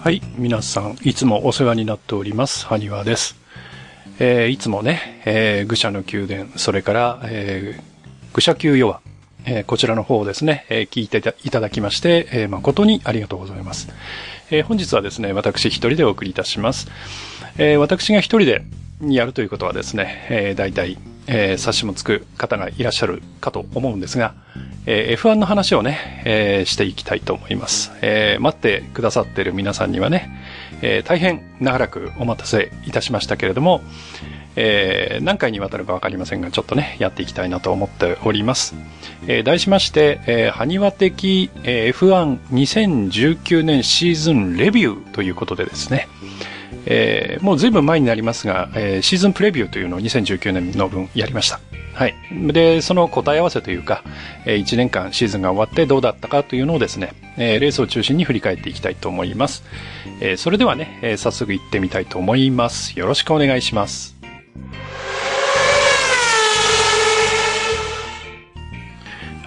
はい、皆さん、いつもお世話になっております、はにわです。えーいつもね、えー愚者の宮殿、それから、えー愚者級ヨア、えーこちらの方をですね、えー聞いていただきまして、えー誠にありがとうございます。えー本日はですね、私一人でお送りいたします。えー私が一人でやるということはですね、えー大体、えー察しもつく方がいらっしゃるかと思うんですが、えー F1 の話をね、えーしていきたいと思います。えー待ってくださっている皆さんにはね、えー大変長らくお待たせいたしましたけれども、えー何回にわたるかわかりませんが、ちょっとね、やっていきたいなと思っております。えー題しまして、えー、ハニワ的、F12019 年シーズンレビューということでですね、えーもう随分前になりますが、えーシーズンプレビューというのを2019年の分やりました。はい。で、その答え合わせというか、え1年間シーズンが終わってどうだったかというのをですね、えーレースを中心に振り返っていきたいと思います。えーそれではね、えー早速行ってみたいと思います。よろしくお願いします。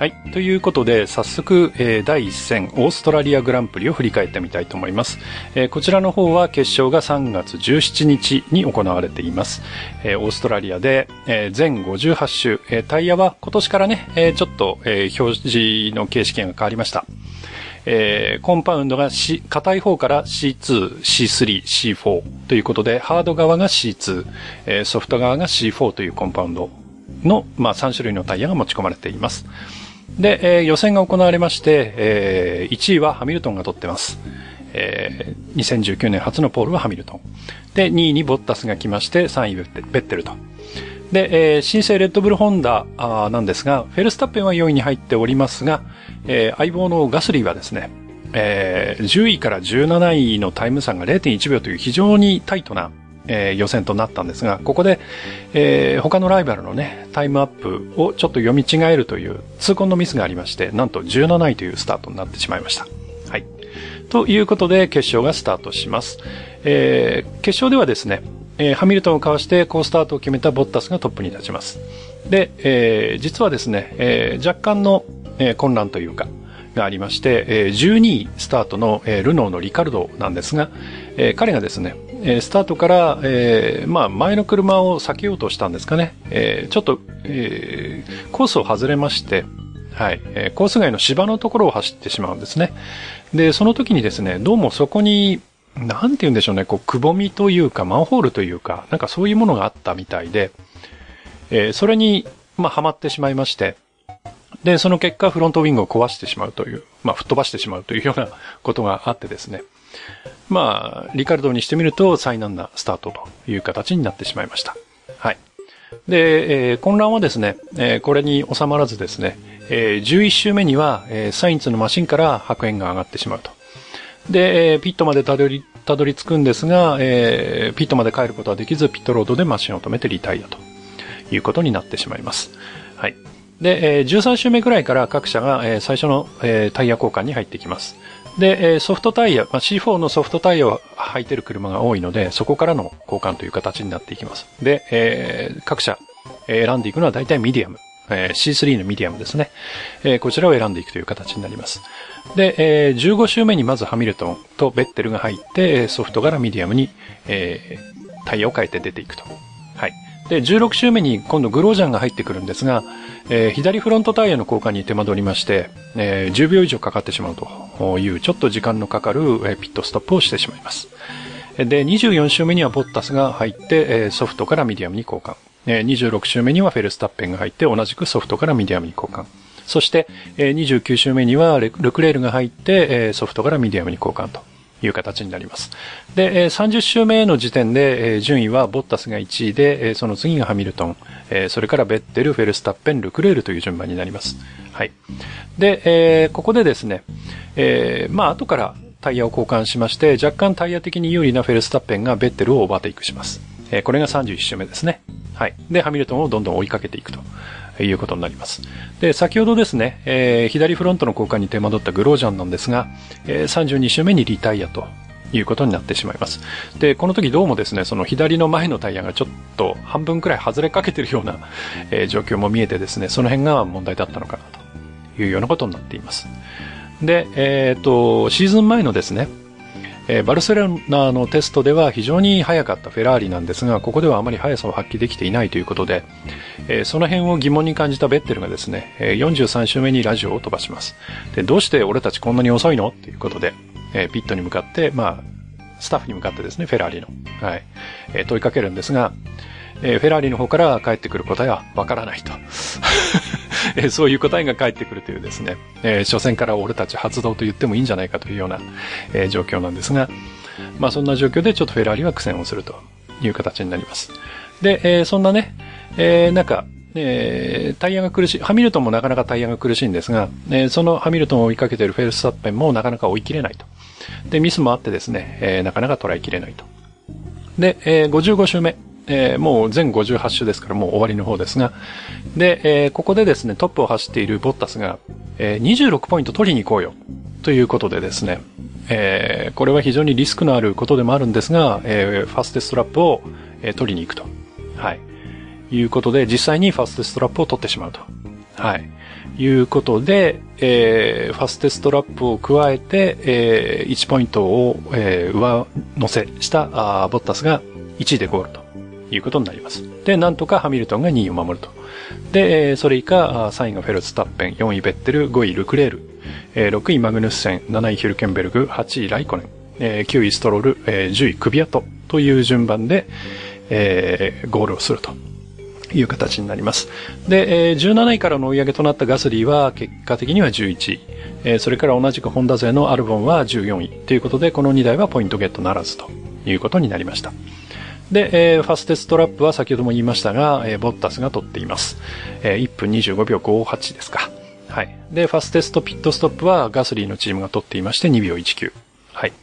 はい。ということで、早速、えー第1戦、オーストラリアグランプリを振り返ってみたいと思います。えーこちらの方は決勝が3月17日に行われています。えーオーストラリアで、えー全58周、えータイヤは今年からね、えーちょっと、えー表示の形式が変わりました。えーコンパウンドが C、硬い方から C2、C3、C4 ということで、ハード側が C2、えーソフト側が C4 というコンパウンドの、まあ、3種類のタイヤが持ち込まれています。で、えー予選が行われまして、えー1位はハミルトンが取ってます。えー2019年初のポールはハミルトン。で、2位にボッタスが来まして、3位ベッテルと。で、えー新生レッドブルホンダなんですが、フェルスタッペンは4位に入っておりますが、えー相棒のガスリーはですね、えー10位から17位のタイム差が0.1秒という非常にタイトな、えー予選となったんですが、ここで、えー他のライバルのね、タイムアップをちょっと読み違えるという痛恨のミスがありまして、なんと17位というスタートになってしまいました。はい。ということで、決勝がスタートします。えー決勝ではですね、えハミルトンをかわして好スタートを決めたボッタスがトップに立ちます。で、え実はですね、え若干の、え混乱というか、がありまして、えー12位スタートの、えルノーのリカルドなんですが、え彼がですね、えースタートから、えーまあ、前の車を避けようとしたんですかね、えーちょっと、えコースを外れまして、はい、えコース外の芝のところを走ってしまうんですね。で、その時にですね、どうもそこに、なんて言うんでしょうね、こう、くぼみというか、マンホールというか、なんかそういうものがあったみたいで、えそれに、まあ、はまってしまいまして、で、その結果、フロントウィングを壊してしまうという、まあ、吹っ飛ばしてしまうというようなことがあってですね。まあ、リカルドにしてみると、災難なスタートという形になってしまいました。はい。で、えー混乱はですね、えーこれに収まらずですね、えー11周目には、えーサインツのマシンから白煙が上がってしまうと。で、えーピットまでたどり、たどり着くんですが、えーピットまで帰ることはできず、ピットロードでマシンを止めてリタイアということになってしまいます。はい。で、えー13周目くらいから各社が、えー最初の、えータイヤ交換に入ってきます。で、ソフトタイヤ、まあ、C4 のソフトタイヤを履いてる車が多いので、そこからの交換という形になっていきます。で、えー各社、選んでいくのは大体ミディアム。え C3 のミディアムですね。えこちらを選んでいくという形になります。で、え15周目にまずハミルトンとベッテルが入って、ソフトからミディアムに、えタイヤを変えて出ていくと。はい。で、16周目に今度グロージャンが入ってくるんですが、えー左フロントタイヤの交換に手間取りまして、えー10秒以上かかってしまうという、ちょっと時間のかかる、えピットストップをしてしまいます。で、24周目にはボッタスが入って、えーソフトからミディアムに交換。えー26周目にはフェルスタッペンが入って、同じくソフトからミディアムに交換。そして、えー29周目にはルクレールが入って、えーソフトからミディアムに交換という形になります。で、30周目の時点で、順位はボッタスが1位で、その次がハミルトン、それからベッテル、フェルスタッペン、ルクレールという順番になります。はい。で、ここでですね、えーまあ後からタイヤを交換しまして、若干タイヤ的に有利なフェルスタッペンがベッテルをオーバーテイクします。これが31周目ですね。はい。で、ハミルトンをどんどん追いかけていくということになります。で、先ほどですね、えー左フロントの交換に手間取ったグロージャンなんですが、えー32周目にリタイアということになってしまいます。で、この時どうもですね、その左の前のタイヤがちょっと半分くらい外れかけてるような、えー状況も見えてですね、その辺が問題だったのかなというようなことになっています。で、えっ、と、シーズン前のですね、えー、バルセロナのテストでは非常に速かったフェラーリなんですが、ここではあまり速さを発揮できていないということで、えー、その辺を疑問に感じたベッテルがですね、えー、43周目にラジオを飛ばします。で、どうして俺たちこんなに遅いの？ということで、え、ピットに向かって、まあ、スタッフに向かってですね、フェラーリの、はい、えー、問いかけるんですが、えー、フェラーリの方から返ってくる答えはわからないと。え、そういう答えが返ってくるというですね、え、初戦から俺たち発動と言ってもいいんじゃないかというような、え、状況なんですが、まあそんな状況でちょっとフェラーリは苦戦をするという形になります。で、え、そんなね、えー、なんか、えー、タイヤが苦しい、ハミルトンもなかなかタイヤが苦しいんですが、えー、そのハミルトンを追いかけているフェルスタッペンもなかなか追い切れないと。で、ミスもあってですね、えー、なかなか捉えきれないと。で、えー、55周目、えー、もう全58周ですからもう終わりの方ですが、で、えー、ここでですね、トップを走っているボッタスが、えー、26ポイント取りに行こうよ。ということでですね、えー、これは非常にリスクのあることでもあるんですが、えー、ファステストラップを、えー、取りに行くと。はい。いうことで、実際にファステストラップを取ってしまうと。はい。いうことで、えー、ファステストラップを加えて、えー、1ポイントを、えー、上乗せしたあボッタスが1位でゴールと。いうことになります。で、なんとかハミルトンが2位を守ると。で、それ以下、3位がフェルスタッペン、4位ベッテル、5位ルクレール、6位マグヌッセン、7位ヒルケンベルグ、8位ライコネン、9位ストロール、10位クビアトという順番でえ、ゴールをすると。いう形になります。で、17位からの追い上げとなったガスリーは結果的には11位。それから同じくホンダ勢のアルボンは14位ということで、この2台はポイントゲットならずということになりました。で、えー、ファステストラップは先ほども言いましたが、えー、ボッタスが取っています。えー、1分25秒58ですか。はい。で、ファステストピットストップはガスリーのチームが取っていまして2秒19。はい。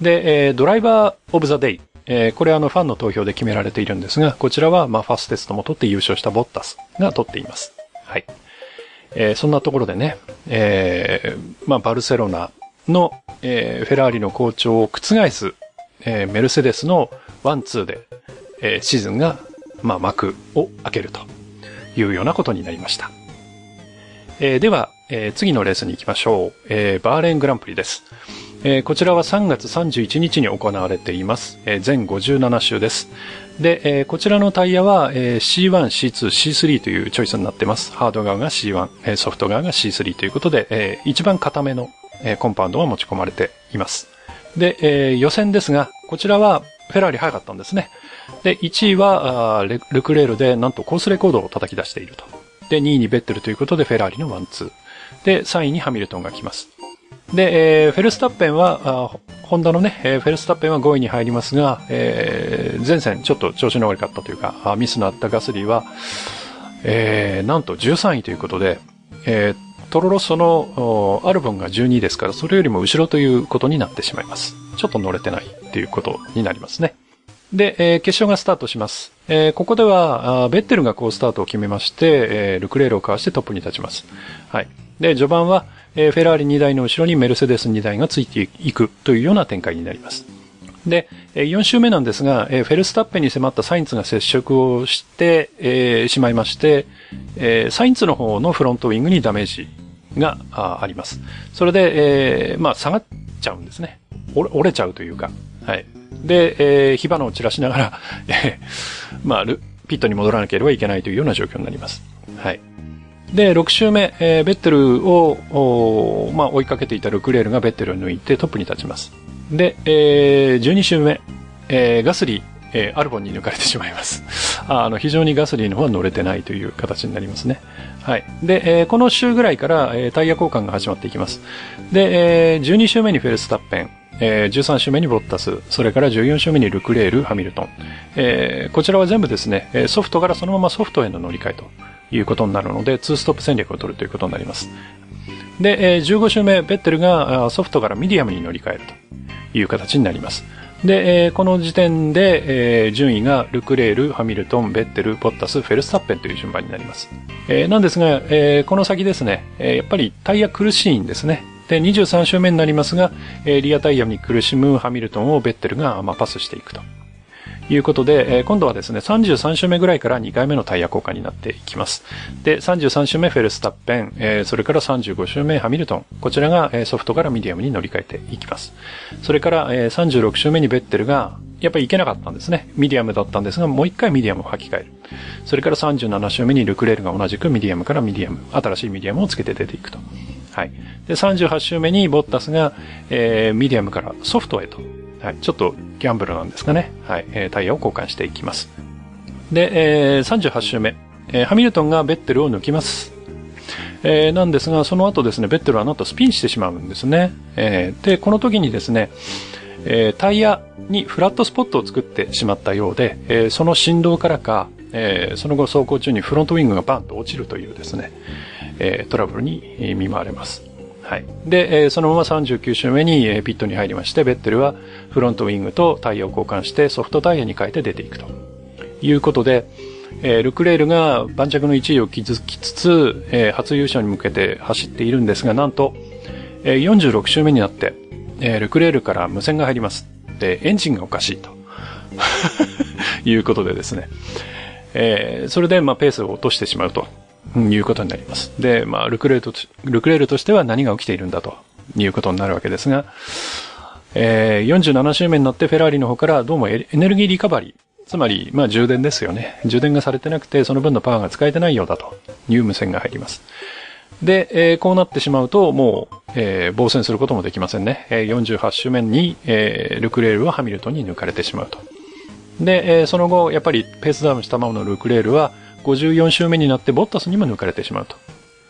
で、えー、 Driver of the Day。えー、これはあのファンの投票で決められているんですが、こちらはまあファステストも取って優勝したボッタスが取っています。はい。えー、そんなところでね、えー、まあバルセロナの、えー、フェラーリの好調を覆す、えー、メルセデスのワン、ツーで、えー、シーズンが、まあ、幕を開けるというようなことになりました。えー、では、えー、次のレースに行きましょう。えー、バーレングランプリです。えー、こちらは3月31日に行われています。えー、全57周です。で、えー、こちらのタイヤは、えー、C1、C2、C3 というチョイスになっています。ハード側が C1、えー、ソフト側が C3 ということで、えー、一番固めの、えー、コンパウンドが持ち込まれています。で、えー、予選ですが、こちらはフェラーリ早かったんですね。で、1位はルクレールでなんとコースレコードを叩き出していると。で、2位にベッテルということでフェラーリのワンツー。で、3位にハミルトンが来ます。で、えー、フェルスタッペンは、ホンダのね、えー、フェルスタッペンは5位に入りますが、えー、前戦ちょっと調子の悪かったというか、ミスのあったガスリーは、えー、なんと13位ということで、えー、トロロッソのアルボンが12ですから、それよりも後ろということになってしまいます。ちょっと乗れてないっていうことになりますね。で、えー、決勝がスタートします。えー、ここでは、ベッテルがこうスタートを決めまして、えー、ルクレールをかわしてトップに立ちます。はい。で、序盤は、え、フェラーリ2台の後ろにメルセデス2台がついていくというような展開になります。で、4周目なんですが、フェルスタッペに迫ったサインツが接触をして、え、しまいまして、え、サインツの方のフロントウィングにダメージがあります。それで、えー、まあ、下がっちゃうんですね。折れちゃうというか。はい。で、えー、火花を散らしながら、えー、まあ、ピットに戻らなければいけないというような状況になります。はい。で、6周目、えー、ベッテルを、まあ、追いかけていたルクレールがベッテルを抜いてトップに立ちます。で、えー、12周目、えー、ガスリー、えー、アルボンに抜かれてしまいます。あの、非常にガスリーの方は乗れてないという形になりますね。はい。で、えー、この週ぐらいから、えー、タイヤ交換が始まっていきます。で、えー、12周目にフェルスタッペン、えー、13周目にボッタス、それから14周目にルクレール、ハミルトン。えー、こちらは全部ですね、ソフトからそのままソフトへの乗り換えということになるので、2ストップ戦略を取るということになります。で、えー、15周目、ベッテルがソフトからミディアムに乗り換えるという形になります。で、えー、この時点で、えー、順位がルクレール、ハミルトン、ベッテル、ボッタス、フェルスタッペンという順番になります。えー、なんですが、えー、この先ですね、えー、やっぱりタイヤ苦しいんですね。で、23周目になりますが、えー、リアタイヤに苦しむハミルトンをベッテルが、まあ、パスしていくということで、えー、今度はですね、33周目ぐらいから2回目のタイヤ交換になっていきます。で、33周目フェルスタッペン、えー、それから35周目ハミルトン、こちらが、えー、ソフトからミディアムに乗り換えていきます。それから、えー、36周目にベッテルが、やっぱりいけなかったんですね。ミディアムだったんですが、もう一回ミディアムを履き替える。それから37周目にルクレールが同じくミディアムからミディアム、新しいミディアムをつけて出ていくと。はい。で、38周目にボッタスが、えー、ミディアムからソフトへと。はい。ちょっとギャンブルなんですかね。はい。えー、タイヤを交換していきます。で、えー、38周目。えー、ハミルトンがベッテルを抜きます。えー、なんですが、その後ですね、ベッテルはなんとスピンしてしまうんですね。えー、で、この時にですね、えー、タイヤにフラットスポットを作ってしまったようで、えー、その振動からか、えー、その後走行中にフロントウィングがバンと落ちるというですね、えー、トラブルに見舞われます。はい。で、えー、そのまま39周目に、えー、ピットに入りまして、ベッテルはフロントウィングとタイヤを交換してソフトタイヤに変えて出ていくということで、えー、ルクレールが盤石の1位を築きつつ、えー、初優勝に向けて走っているんですが、なんと、えー、46周目になって、えー、ルクレールから無線が入ります。で、エンジンがおかしいと。いうことでですね。えー、それで、まあ、ペースを落としてしまうということになります。で、まあ、ルクレールと、ルクレールとしては何が起きているんだということになるわけですが、えー、47周目になってフェラーリの方からどうもエネルギーリカバリー、つまり、まあ充電ですよね。充電がされてなくて、その分のパワーが使えてないようだという無線が入ります。で、えー、こうなってしまうと、もう、えー、防戦することもできませんね。えー、48周目に、えー、ルクレールはハミルトンに抜かれてしまうと。で、えー、その後、やっぱりペースダウンしたままのルクレールは、54周目になってボッタスにも抜かれてしまうと。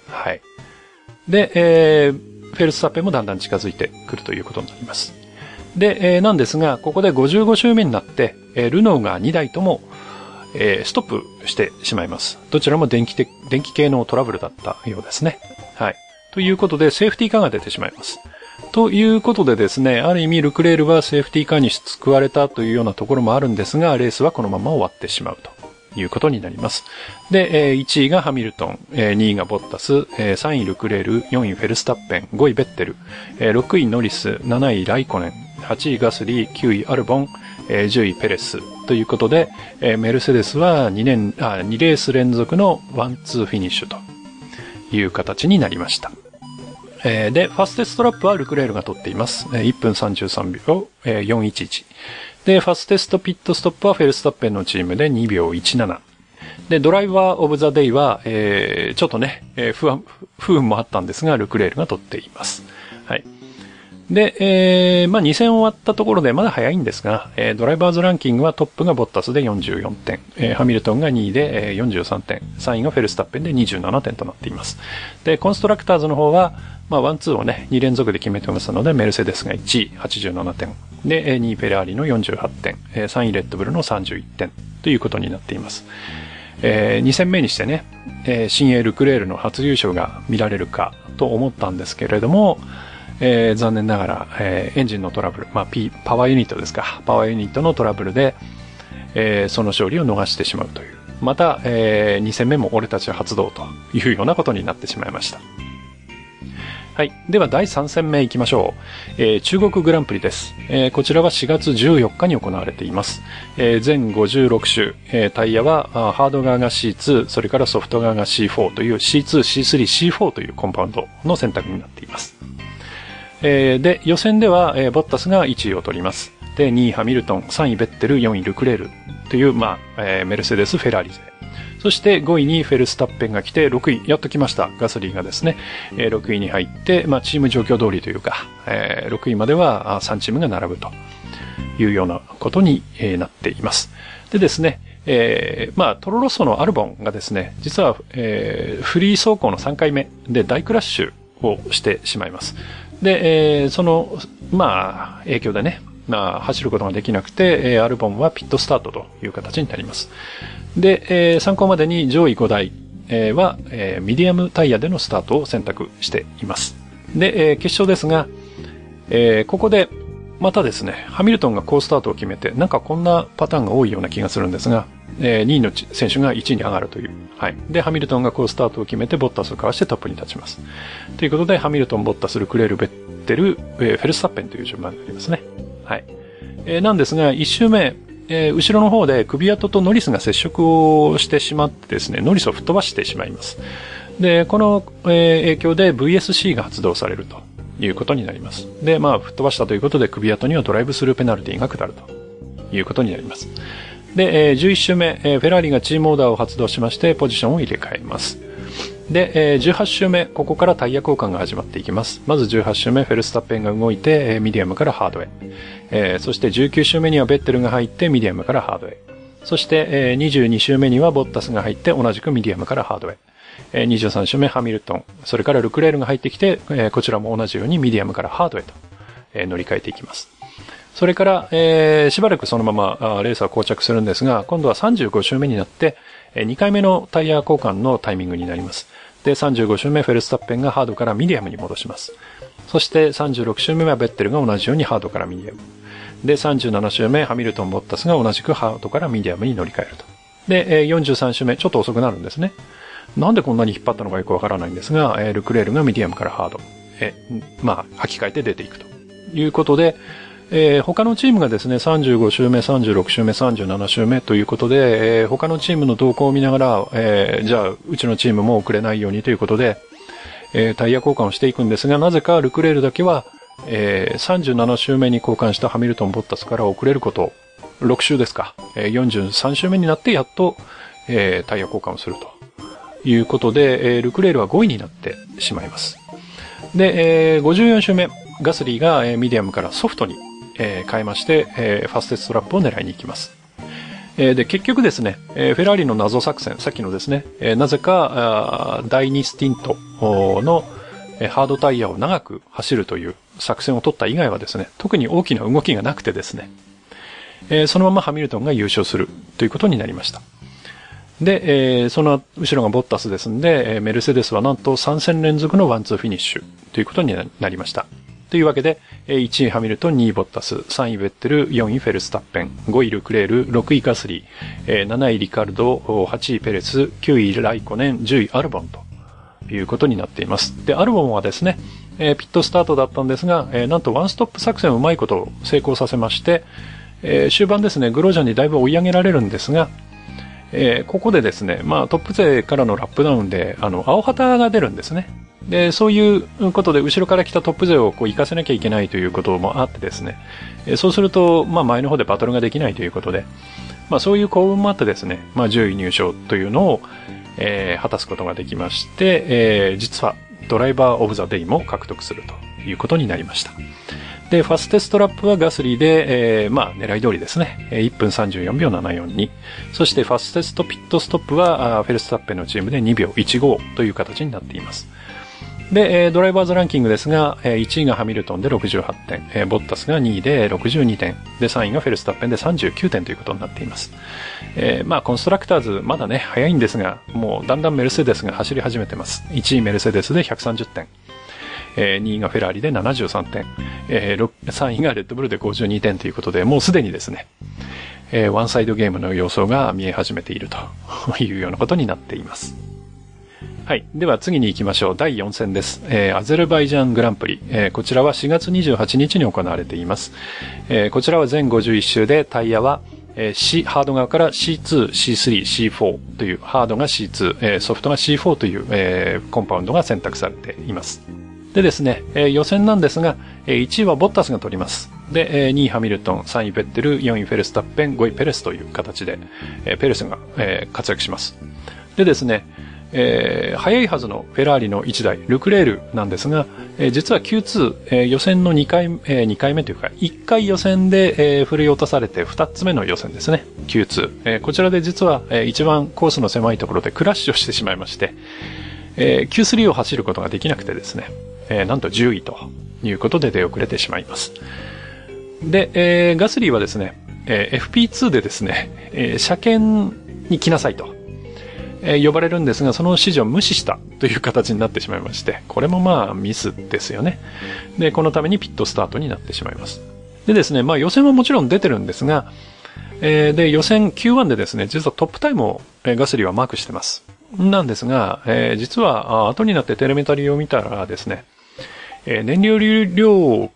はい。で、えー、フェルスタッペンもだんだん近づいてくるということになります。で、えー、なんですが、ここで55周目になって、えー、ルノーが2台とも、えー、ストップしてしまいます。どちらも電気的、電気系のトラブルだったようですね。はい。ということで、セーフティーカーが出てしまいます。ということでですね、ある意味ルクレールはセーフティーカーに救われたというようなところもあるんですが、レースはこのまま終わってしまうということになります。で、1位がハミルトン、2位がボッタス、3位ルクレール、4位フェルスタッペン、5位ベッテル、6位ノリス、7位ライコネン、8位ガスリー、9位アルボン、10位ペレスということで、メルセデスは2年、あ、2レース連続のワンツーフィニッシュという形になりました。で、ファステストラップはルクレールが取っています。えー、1分33秒、えー、411。で、ファステストピットストップはフェルスタッペンのチームで2秒17。で、ドライバーオブザデイは、えー、ちょっとね、えー、不安、不運もあったんですが、ルクレールが取っています。はい。で、えー、まあ、2戦終わったところでまだ早いんですが、えー、ドライバーズランキングはトップがボッタスで44点、えー、ハミルトンが2位で、えー、43点、3位がフェルスタッペンで27点となっています。で、コンストラクターズの方は、まあ、ワンツーをね、2連続で決めてますので、メルセデスが1位、87点。で、2位フェラーリの48点、3位レッドブルの31点ということになっています。えー、2戦目にしてね、えー、新エールクレールの初優勝が見られるかと思ったんですけれども、えー、残念ながら、えー、エンジンのトラブル、まあ、P、パワーユニットですか、パワーユニットのトラブルで、えー、その勝利を逃してしまうという。また、えー、2戦目も俺たち発動というようなことになってしまいました。はい。では第3戦目行きましょう。えー、中国グランプリです。えー、こちらは4月14日に行われています。えー、全56周、えー、タイヤはハード側が C2、それからソフト側が C4 という C2、C3、C4 というコンパウンドの選択になっています。えー、で、予選では、えー、ボッタスが1位を取ります。で、2位ハミルトン、3位ベッテル、4位ルクレールという、まあ、えー、メルセデス、フェラーリ勢。そして5位にフェルスタッペンが来て、6位、やっと来ました。ガソリンがですね、えー、6位に入って、まあ、チーム状況通りというか、えー、6位までは3チームが並ぶというようなことに、えー、なっています。でですね、えー、まあ、トロロッソのアルボンがですね、実は、えー、フリー走行の3回目で大クラッシュをしてしまいます。で、えー、その、まあ、影響でね、まあ、走ることができなくて、えー、アルボンはピットスタートという形になります。で、えー、参考までに上位5台、え、は、えー、ミディアムタイヤでのスタートを選択しています。で、えー、決勝ですが、えー、ここで、またですね、ハミルトンが好スタートを決めて、なんかこんなパターンが多いような気がするんですが、えー、2位の選手が1位に上がるという。はい。で、ハミルトンが好スタートを決めて、ボッタスをかわしてトップに立ちます。ということで、ハミルトン、ボッタス、ルクレール、ベッテル、えー、フェルスタッペンという順番になりますね。はい。えー、なんですが、1周目、えー、後ろの方で首跡とノリスが接触をしてしまってですね、ノリスを吹っ飛ばしてしまいます。で、この、えー、影響で VSC が発動されるということになります。で、まあ、吹っ飛ばしたということでクビアトにはドライブスルーペナルティが下るということになります。で、えー、11周目、えー、フェラーリがチームオーダーを発動しましてポジションを入れ替えます。で、えー、18周目、ここからタイヤ交換が始まっていきます。まず18周目、フェルスタッペンが動いて、えー、ミディアムからハードへ。えー、そして19周目にはベッテルが入って、ミディアムからハードへ。そして、えー、22周目にはボッタスが入って、同じくミディアムからハードへ。えー、23周目、ハミルトン。それからルクレールが入ってきて、えー、こちらも同じようにミディアムからハードへと、えー、乗り換えていきます。それから、えー、しばらくそのままレースは膠着するんですが、今度は35周目になって、えー、2回目のタイヤ交換のタイミングになります。で、35周目フェルスタッペンがハードからミディアムに戻します。そして36周目はベッテルが同じようにハードからミディアム。で、37周目ハミルトン・ボッタスが同じくハードからミディアムに乗り換えると。で、43周目、ちょっと遅くなるんですね。なんでこんなに引っ張ったのかよくわからないんですが、ルクレールがミディアムからハード。え、まあ、履き替えて出ていくということで、えー、他のチームがですね、35周目、36周目、37周目ということで、えー、他のチームの動向を見ながら、えー、じゃあ、うちのチームも遅れないようにということで、え、タイヤ交換をしていくんですが、なぜかルクレールだけは、えー、37周目に交換したハミルトン・ボッタスから遅れること、6周ですか、えー、43周目になってやっと、え、タイヤ交換をするということで、え、ルクレールは5位になってしまいます。で、えー、54周目、ガスリーが、え、ミディアムからソフトにえー、変えまして、えー、ファステストラップを狙いに行きます。えー、で、結局ですね、えー、フェラーリの謎作戦、さっきのですね、えー、なぜか、第2スティントの、えー、ハードタイヤを長く走るという作戦を取った以外はですね、特に大きな動きがなくてですね、えー、そのままハミルトンが優勝するということになりました。で、えー、その後ろがボッタスですんでえ、メルセデスはなんと3戦連続のワンツーフィニッシュということになりました。というわけで、1位ハミルトン、2位ボッタス、3位ベッテル、4位フェルスタッペン、5位ルクレール、6位ガスリー、7位リカルド、8位ペレス、9位ライコネン、10位アルボンということになっています。で、アルボンはですね、ピットスタートだったんですが、なんとワンストップ作戦をうまいことを成功させまして、終盤ですね、グロージャンにだいぶ追い上げられるんですが、えー、ここでですね、まあトップ勢からのラップダウンで、あの、青旗が出るんですね。で、そういうことで、後ろから来たトップ勢をこう行かせなきゃいけないということもあってですね、そうすると、まあ前の方でバトルができないということで、まあそういう幸運もあってですね、まあ10位入賞というのを、えー、果たすことができまして、えー、実はドライバーオブザデイも獲得するということになりました。で、ファステストラップはガスリーで、えー、まあ狙い通りですね。1分34秒742。そしてファステストピットストップはフェルスタッペンのチームで2秒15という形になっています。で、ドライバーズランキングですが、1位がハミルトンで68点、ボッタスが2位で62点、で、3位がフェルスタッペンで39点ということになっています。えー、まあ、コンストラクターズ、まだね、早いんですが、もうだんだんメルセデスが走り始めてます。1位メルセデスで130点。えー、2位がフェラーリで73点、えー、3位がレッドブルで52点ということで、もうすでにですね、えー、ワンサイドゲームの様相が見え始めていると いうようなことになっています。はい。では次に行きましょう。第4戦です。えー、アゼルバイジャングランプリ。えー、こちらは4月28日に行われています。えー、こちらは全51周でタイヤは、えー、C、ハード側から C2、C3、C4 という、ハードが C2、えー、ソフトが C4 という、えー、コンパウンドが選択されています。でですね、えー、予選なんですが、えー、1位はボッタスが取ります。で、えー、2位ハミルトン、3位ベッテル、4位フェルスタッペン、5位ペレスという形で、えー、ペレスが、えー、活躍します。でですね、えー、速いはずのフェラーリの1台、ルクレールなんですが、えー、実は Q2、えー、予選の2回、えー、2回目というか、1回予選で、えー、振り落とされて2つ目の予選ですね、Q2。えー、こちらで実は、えー、一番コースの狭いところでクラッシュをしてしまいまして、えー、Q3 を走ることができなくてですね、えー、なんと10位ということで出遅れてしまいます。で、えー、ガスリーはですね、えー、FP2 でですね、えー、車検に来なさいと。え呼ばれるんですが、その指示を無視したという形になってしまいまして、これもまあミスですよね。で、このためにピットスタートになってしまいます。でですね、まあ予選はもちろん出てるんですが、えー、で、予選 Q1 でですね、実はトップタイムを、えガスリーはマークしてます。なんですが、えー、実は後になってテレメタリーを見たらですね、えー、燃料流量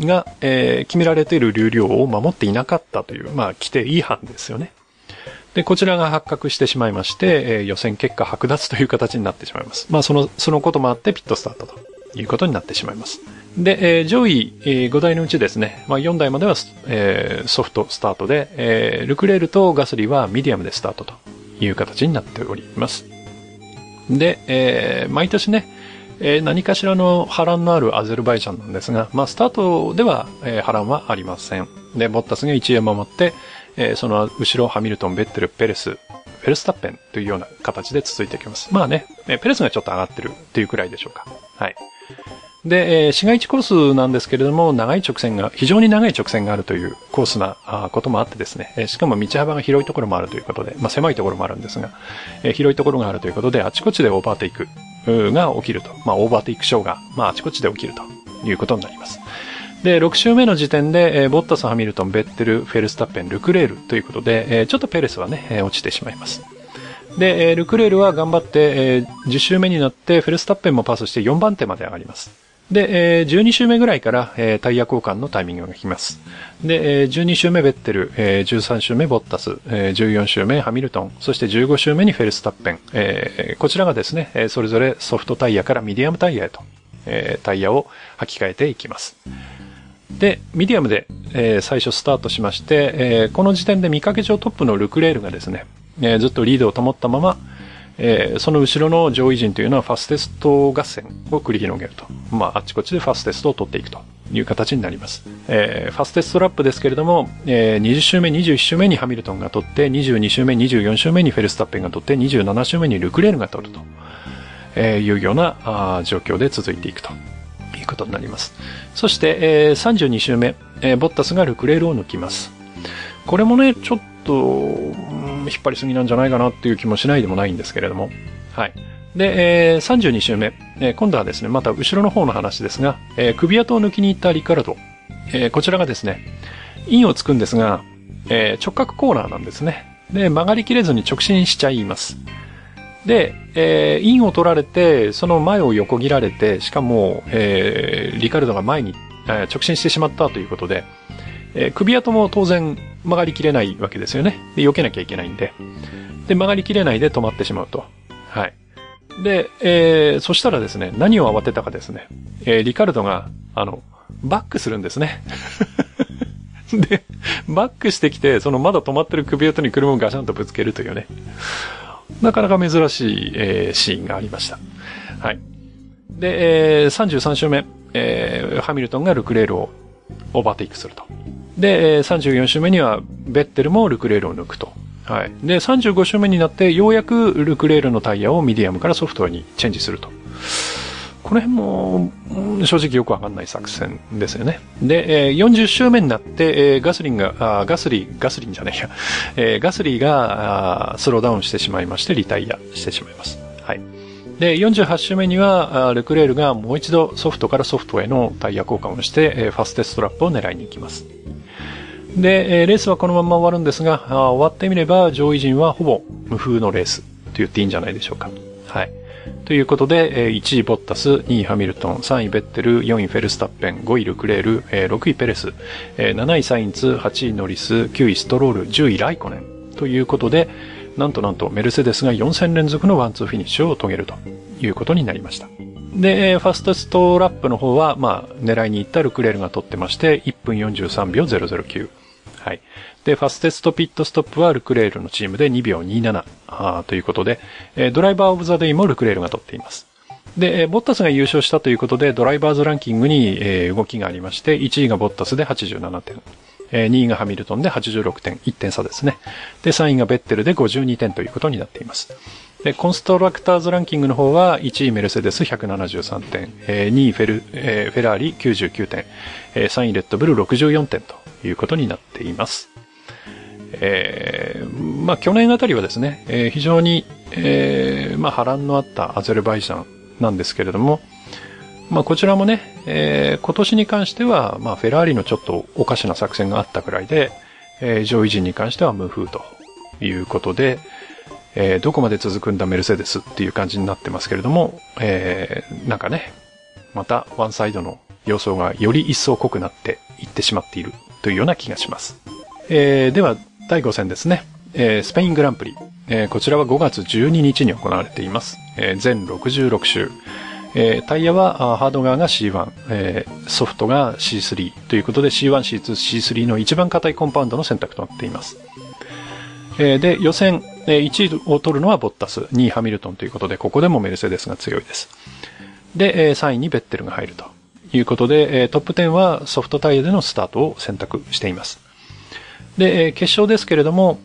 が、えー決められている流量を守っていなかったという、まあ、規定違反ですよね。で、こちらが発覚してしまいまして、えー予選結果剥奪という形になってしまいます。まあ、その、そのこともあってピットスタートということになってしまいます。で、えー上位、え5台のうちですね、まあ、4台までは、えーソフトスタートで、えールクレールとガスリーはミディアムでスタートという形になっております。で、えー毎年ね、えー何かしらの波乱のあるアゼルバイジャンなんですが、まあ、スタートでは、えー波乱はありません。で、ボッタスが1位を守って、えーその後ろ、ハミルトン、ベッテル、ペレス、フェルスタッペンというような形で続いていきます。まあね、えペレスがちょっと上がってるっていうくらいでしょうか。はい。で、えー市街地コースなんですけれども、長い直線が、非常に長い直線があるというコースなあこともあってですね、えーしかも道幅が広いところもあるということで、まあ狭いところもあるんですが、えー広いところがあるということで、あちこちでオーバーテイクが起きると。まあオーバーテイクショーが、まああちこちで起きるということになります。で、6周目の時点で、えーボッタス、ハミルトン、ベッテル、フェルスタッペン、ルクレールということで、えーちょっとペレスはね、えー落ちてしまいます。で、えールクレールは頑張って、えー10周目になって、フェルスタッペンもパスして4番手まで上がります。で、12周目ぐらいから、タイヤ交換のタイミングが来ます。で、12周目ベッテル、13周目ボッタス、14周目ハミルトン、そして15周目にフェルスタッペン、こちらがですね、それぞれソフトタイヤからミディアムタイヤへと、タイヤを履き替えていきます。で、ミディアムで、最初スタートしまして、この時点で見かけ上トップのルクレールがですね、ずっとリードを保ったまま、えーその後ろの上位陣というのはファステスト合戦を繰り広げると。まあ、あっちこっちでファステストを取っていくという形になります。えーファステストラップですけれども、えー20周目、21周目にハミルトンが取って、22周目、24周目にフェルスタッペンが取って、27周目にルクレールが取ると、えいうようなあ状況で続いていくということになります。そして、えー32周目、えボッタスがルクレールを抜きます。これもね、ちょっとと、うん引っ張りすぎなんじゃないかなっていう気もしないでもないんですけれども。はい。で、えー32周目、えー今度はですね、また後ろの方の話ですが、えー首跡を抜きに行ったリカルド。えーこちらがですね、インをつくんですが、えー直角コーナーなんですね。で、曲がりきれずに直進しちゃいます。で、えーインを取られて、その前を横切られて、しかも、えーリカルドが前に、えー直進してしまったということで、えー首跡も当然曲がりきれないわけですよね。で、避けなきゃいけないんで。で、曲がりきれないで止まってしまうと。はい。で、えーそしたらですね、何を慌てたかですね、えーリカルドが、あの、バックするんですね。で、バックしてきて、そのまだ止まってるクビアトに車をガシャンとぶつけるというね、なかなか珍しい、えーシーンがありました。はい。で、えー33周目、えーハミルトンがルクレールをオーバーテイクすると。で、34周目にはベッテルもルクレールを抜くと。はい。で、35周目になって、ようやくルクレールのタイヤをミディアムからソフトにチェンジすると。この辺も、正直よくわかんない作戦ですよね。で、えー40周目になって、ガスリンが、ガスリー、ガスリンじゃないや、ガスリーがスローダウンしてしまいまして、リタイアしてしまいます。はい。で、48周目には、ルクレールがもう一度ソフトからソフトへのタイヤ交換をして、ファステストラップを狙いに行きます。で、えレースはこのまま終わるんですが、あ終わってみれば上位陣はほぼ無風のレースと言っていいんじゃないでしょうか。はい。ということで、え1位ボッタス、2位ハミルトン、3位ベッテル、4位フェルスタッペン、5位ルクレール、え6位ペレス、え7位サインツ、8位ノリス、9位ストロール、10位ライコネン。ということで、なんとなんとメルセデスが4戦連続のワンツーフィニッシュを遂げるということになりました。で、ファステストラップの方は、まあ、狙いに行ったルクレールが取ってまして、1分43秒009。はい。で、ファステストピットストップはルクレールのチームで2秒27あということで、えドライバーオブザデイもルクレールが取っています。で、ボッタスが優勝したということで、ドライバーズランキングに、え動きがありまして、1位がボッタスで87点。え2位がハミルトンで86点、1点差ですね。で、3位がベッテルで52点ということになっています。で、コンストラクターズランキングの方は、1位メルセデス173点、え2位フェル、えーフェラーリ99点、え3位レッドブル64点ということになっています。えーまあ去年あたりはですね、えー非常に、えーまあ波乱のあったアゼルバイジャンなんですけれども、まあこちらもね、え今年に関しては、まあフェラーリのちょっとおかしな作戦があったくらいで、え上位陣に関しては無風ということで、えどこまで続くんだメルセデスっていう感じになってますけれども、えなんかね、またワンサイドの様相がより一層濃くなっていってしまっているというような気がします。えー、では、第5戦ですね。えー、スペイングランプリ。えー、こちらは5月12日に行われています。えー、全66周。えー、タイヤはハード側が C1、えー、ソフトが C3 ということで C1、C2、C3 の一番硬いコンパウンドの選択となっています。えー、で、予選、えー、1位を取るのはボッタス、2位ハミルトンということで、ここでもメルセデスが強いです。で、えー、3位にベッテルが入るとということで、トップ10はソフトタイヤでのスタートを選択しています。で、決勝ですけれども、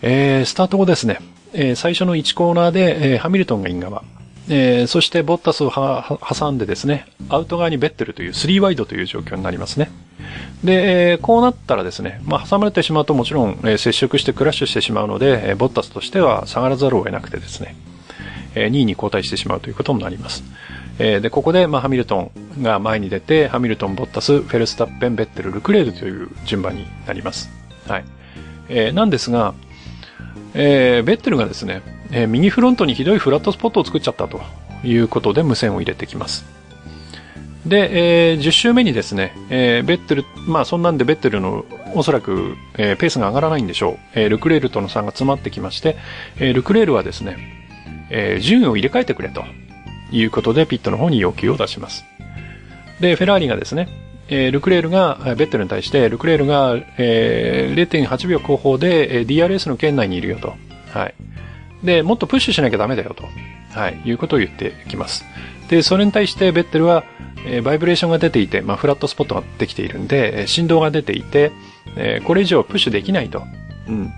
スタート後ですね、最初の1コーナーで、ハミルトンがイン側、そしてボッタスを挟んでですね、アウト側にベッテルという3ワイドという状況になりますね。で、こうなったらですね、まあ、挟まれてしまうともちろん、接触してクラッシュしてしまうので、ボッタスとしては下がらざるを得なくてですね、え、2位に後退してしまうということになります。えー、で、ここで、まあ、ハミルトンが前に出て、ハミルトン、ボッタス、フェルスタッペン、ベッテル、ルクレールという順番になります。はい。えー、なんですが、えー、ベッテルがですね、えー、右フロントにひどいフラットスポットを作っちゃったということで無線を入れてきます。で、えー、10周目にですね、えー、ベッテル、まあそんなんでベッテルのおそらく、えー、ペースが上がらないんでしょう。えー、ルクレールとの差が詰まってきまして、えー、ルクレールはですね、えー、順位を入れ替えてくれということでピットの方に要求を出します。で、フェラーリがですね、え、ルクレールが、ベッテルに対して、ルクレールが、えー、0.8秒後方で、えー、DRS の圏内にいるよと。はい。で、もっとプッシュしなきゃダメだよと。はい。いうことを言ってきます。で、それに対してベッテルは、え、バイブレーションが出ていて、まあ、フラットスポットができているんで、振動が出ていて、え、これ以上プッシュできないと。うん。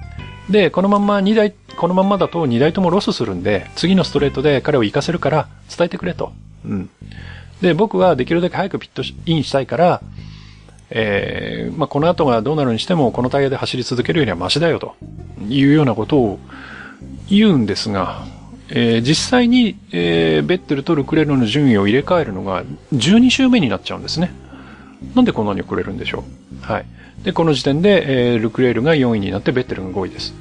で、このまんま2台、このまんまだと2台ともロスするんで、次のストレートで彼を行かせるから伝えてくれと。うん。で、僕はできるだけ早くピットインしたいから、えー、まあ、この後がどうなるにしても、このタイヤで走り続けるよりはマシだよ、というようなことを言うんですが、えー、実際に、えー、ベッテルとルクレールの順位を入れ替えるのが12周目になっちゃうんですね。なんでこんなに遅れるんでしょう。はい。で、この時点で、えー、ルクレールが4位になってベッテルが5位です。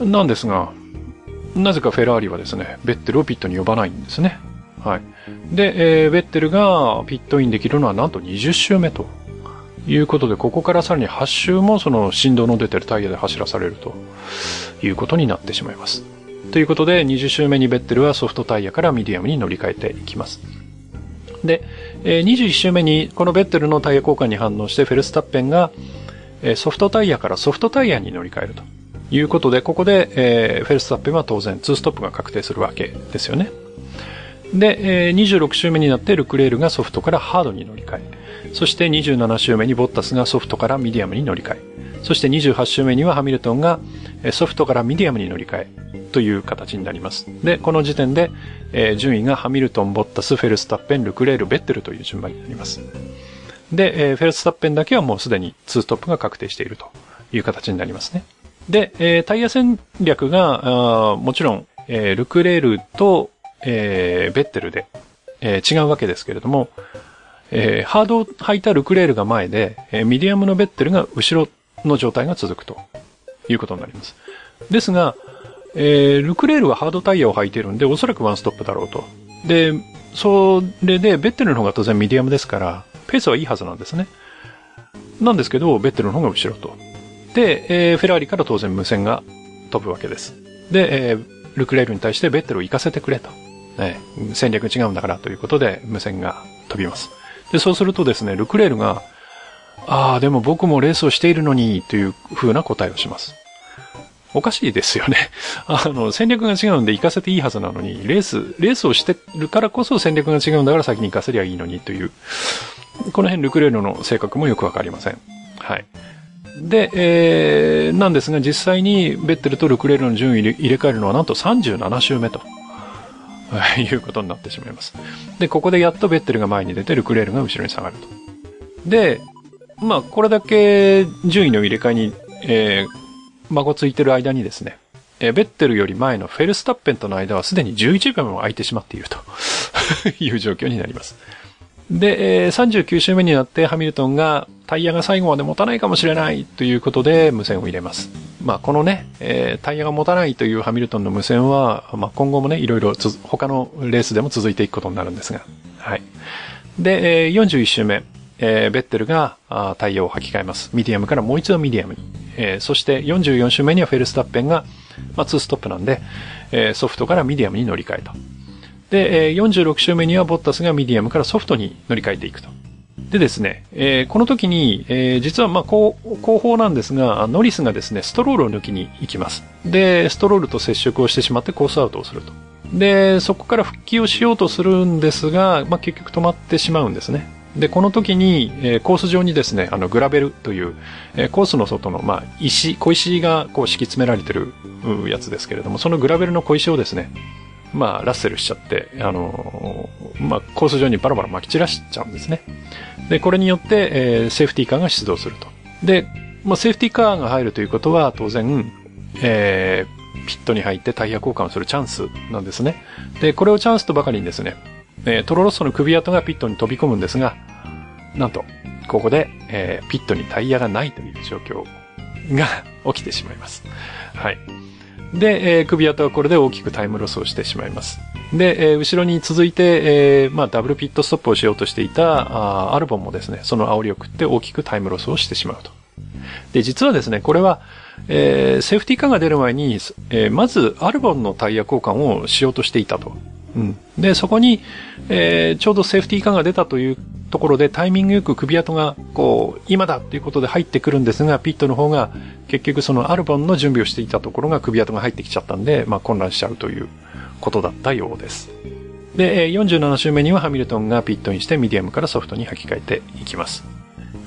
なんですが、なぜかフェラーリはですね、ベッテルをピットに呼ばないんですね。はい。で、えー、ベッテルがピットインできるのはなんと20周目ということで、ここからさらに8周もその振動の出てるタイヤで走らされるということになってしまいます。ということで、20周目にベッテルはソフトタイヤからミディアムに乗り換えていきます。で、えー、21周目にこのベッテルのタイヤ交換に反応してフェルスタッペンが、ソフトタイヤからソフトタイヤに乗り換えるということで、ここで、フェルスタッペンは当然2ストップが確定するわけですよね。で、えー、26周目になってルクレールがソフトからハードに乗り換え、そして27周目にボッタスがソフトからミディアムに乗り換え、そして28周目にはハミルトンがソフトからミディアムに乗り換えという形になります。で、この時点で、順位がハミルトン、ボッタス、フェルスタッペン、ルクレール、ベッテルという順番になります。で、フェルスタッペンだけはもうすでに2ストップが確定しているという形になりますね。で、タイヤ戦略が、もちろん、ルクレールと、ベッテルで、違うわけですけれども、えー、ハードを履いたルクレールが前で、えー、ミディアムのベッテルが後ろの状態が続くということになります。ですが、えー、ルクレールはハードタイヤを履いているんで、おそらくワンストップだろうと。で、それで、ベッテルの方が当然ミディアムですから、ペースはいいはずなんですね。なんですけど、ベッテルの方が後ろと。で、えー、フェラーリから当然無線が飛ぶわけです。で、えー、ルクレールに対してベッテルを行かせてくれと。ね、戦略違うんだからということで無線が飛びます。で、そうするとですね、ルクレールが、ああ、でも僕もレースをしているのに、という風な答えをします。おかしいですよね。あの、戦略が違うんで行かせていいはずなのに、レース、レースをしてるからこそ戦略が違うんだから先に行かせりゃいいのにという、この辺ルクレールの性格もよくわかりません。はい。で、えー、なんですが実際にベッテルとルクレールの順位入れ替えるのはなんと37周目と。いうことになってしまいます。で、ここでやっとベッテルが前に出て、ルクレールが後ろに下がると。で、まあ、これだけ順位の入れ替えに、えー、孫ついてる間にですね、えー、ベッテルより前のフェルスタッペンとの間はすでに11秒も空いてしまっていると いう状況になります。で、えー、39周目になってハミルトンがタイヤが最後まで持たないかもしれないということで無線を入れます。まあ、このね、えー、タイヤが持たないというハミルトンの無線は、まあ、今後もね、いろいろ他のレースでも続いていくことになるんですが。はい。で、えー、41周目、えー、ベッテルがあタイヤを履き替えます。ミディアムからもう一度ミディアムに。えー、そして44周目にはフェルスタッペンが、まあ、2ストップなんで、えー、ソフトからミディアムに乗り換えた。で、えー、46周目にはボッタスがミディアムからソフトに乗り換えていくと。でですね、えー、この時に、えー、実はまあ後後方なんですが、ノリスがですね、ストロールを抜きに行きます。で、ストロールと接触をしてしまってコースアウトをすると。で、そこから復帰をしようとするんですが、まあ、結局止まってしまうんですね。で、この時に、えー、コース上にですね、あの、グラベルという、えー、コースの外の、まあ、石、小石がこう敷き詰められてるやつですけれども、そのグラベルの小石をですね、まあ、ラッセルしちゃって、あの、まあ、コース上にバラバラ撒き散らしちゃうんですね。で、これによって、えー、セーフティーカーが出動すると。で、まあ、セーフティーカーが入るということは、当然、えー、ピットに入ってタイヤ交換をするチャンスなんですね。で、これをチャンスとばかりにですね、えー、トロロッソの首跡がピットに飛び込むんですが、なんと、ここで、えー、ピットにタイヤがないという状況が 起きてしまいます。はい。で、えー、首跡はこれで大きくタイムロスをしてしまいます。で、えー、後ろに続いて、えー、まあ、ダブルピットストップをしようとしていた、あアルボンもですね、その煽りを食って大きくタイムロスをしてしまうと。で、実はですね、これは、えー、セーフティーカーが出る前に、えー、まずアルボンのタイヤ交換をしようとしていたと。うん。で、そこに、えー、ちょうどセーフティーカーが出たというところでタイミングよくクビアトが、こう、今だということで入ってくるんですが、ピットの方が、結局そのアルボンの準備をしていたところがクビアトが入ってきちゃったんで、まあ混乱しちゃうということだったようです。で、47周目にはハミルトンがピットインしてミディアムからソフトに履き替えていきます。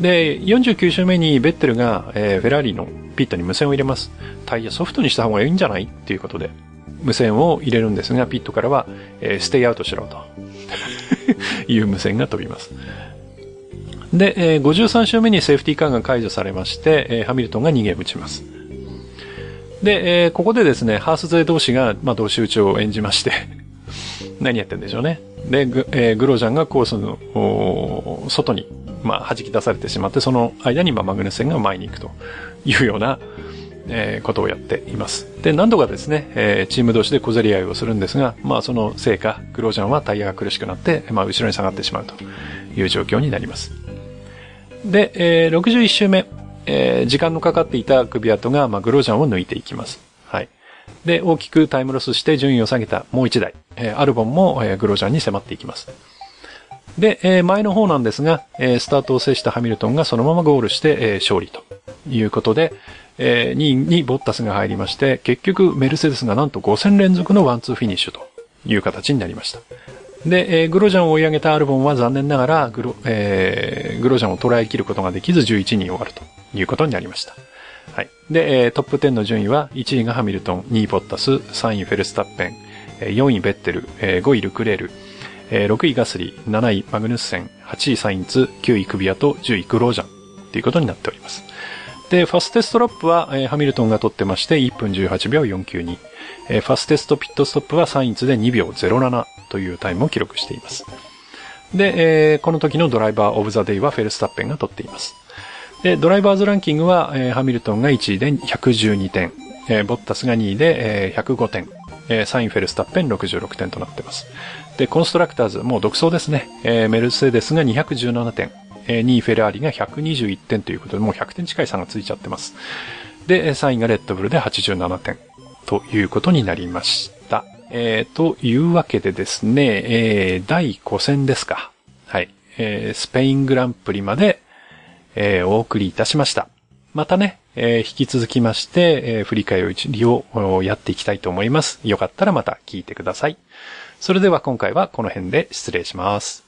で、49周目にベッテルが、えー、フェラーリのピットに無線を入れます。タイヤソフトにした方がいいんじゃない？っていうことで、無線を入れるんですが、ピットからは、えー、ステイアウトしろと いう無線が飛びます。で、えー、53周目にセーフティーカーが解除されまして、えー、ハミルトンが逃げ打ちます。で、えー、ここでですね、ハース勢同士が、まあ、同士打ちを演じまして 何やってんでしょうね。で、グ,、えー、グロージャンがコースの外に、まあ、弾き出されてしまって、その間に、まあ、マグネスセンが前に行くというような、えー、ことをやっています。で、何度かですね、えー、チーム同士で小競り合いをするんですが、まあ、そのせいか、グロージャンはタイヤが苦しくなって、まあ、後ろに下がってしまうという状況になります。で、えー、61周目、えー、時間のかかっていた首跡が、まあ、グロージャンを抜いていきます。はい。で、大きくタイムロスして順位を下げたもう一台、えー、アルボンも、えー、グロージャンに迫っていきます。で、えー、前の方なんですが、えー、スタートを制したハミルトンがそのままゴールして、えー、勝利ということで、えー、2位にボッタスが入りまして、結局メルセデスがなんと5戦連続のワンツーフィニッシュという形になりました。で、えー、グロジャンを追い上げたアルボンは残念ながらグロ、えー、グロジャンを捉えきることができず11位に終わるということになりました。はい。で、えー、トップ10の順位は1位がハミルトン、2位ポッタス、3位フェルスタッペン、4位ベッテル、5位ルクレール、6位ガスリー、7位マグヌッセン、8位サインツ、9位クビアと10位グロージャンということになっております。で、ファステストラップは、えー、ハミルトンが取ってまして、1分18秒492。えー、ファステストピットストップはサインツで2秒07というタイムを記録しています。で、えー、この時のドライバーオブザデイはフェルスタッペンが取っています。で、ドライバーズランキングは、えー、ハミルトンが1位で112点、えー、ボッタスが2位で、えー、105点、えー、サインフェルスタッペン66点となっています。で、コンストラクターズ、もう独走ですね。えー、メルセデスが217点、えー、2位フェラーリが121点ということで、もう100点近い差がついちゃってます。で、3位がレッドブルで87点ということになりました。えー、というわけでですね、えー、第5戦ですか。はい。えー、スペイングランプリまで、えー、お送りいたしました。またね、えー、引き続きまして、えー、振り返りをやっていきたいと思います。よかったらまた聞いてください。それでは今回はこの辺で失礼します。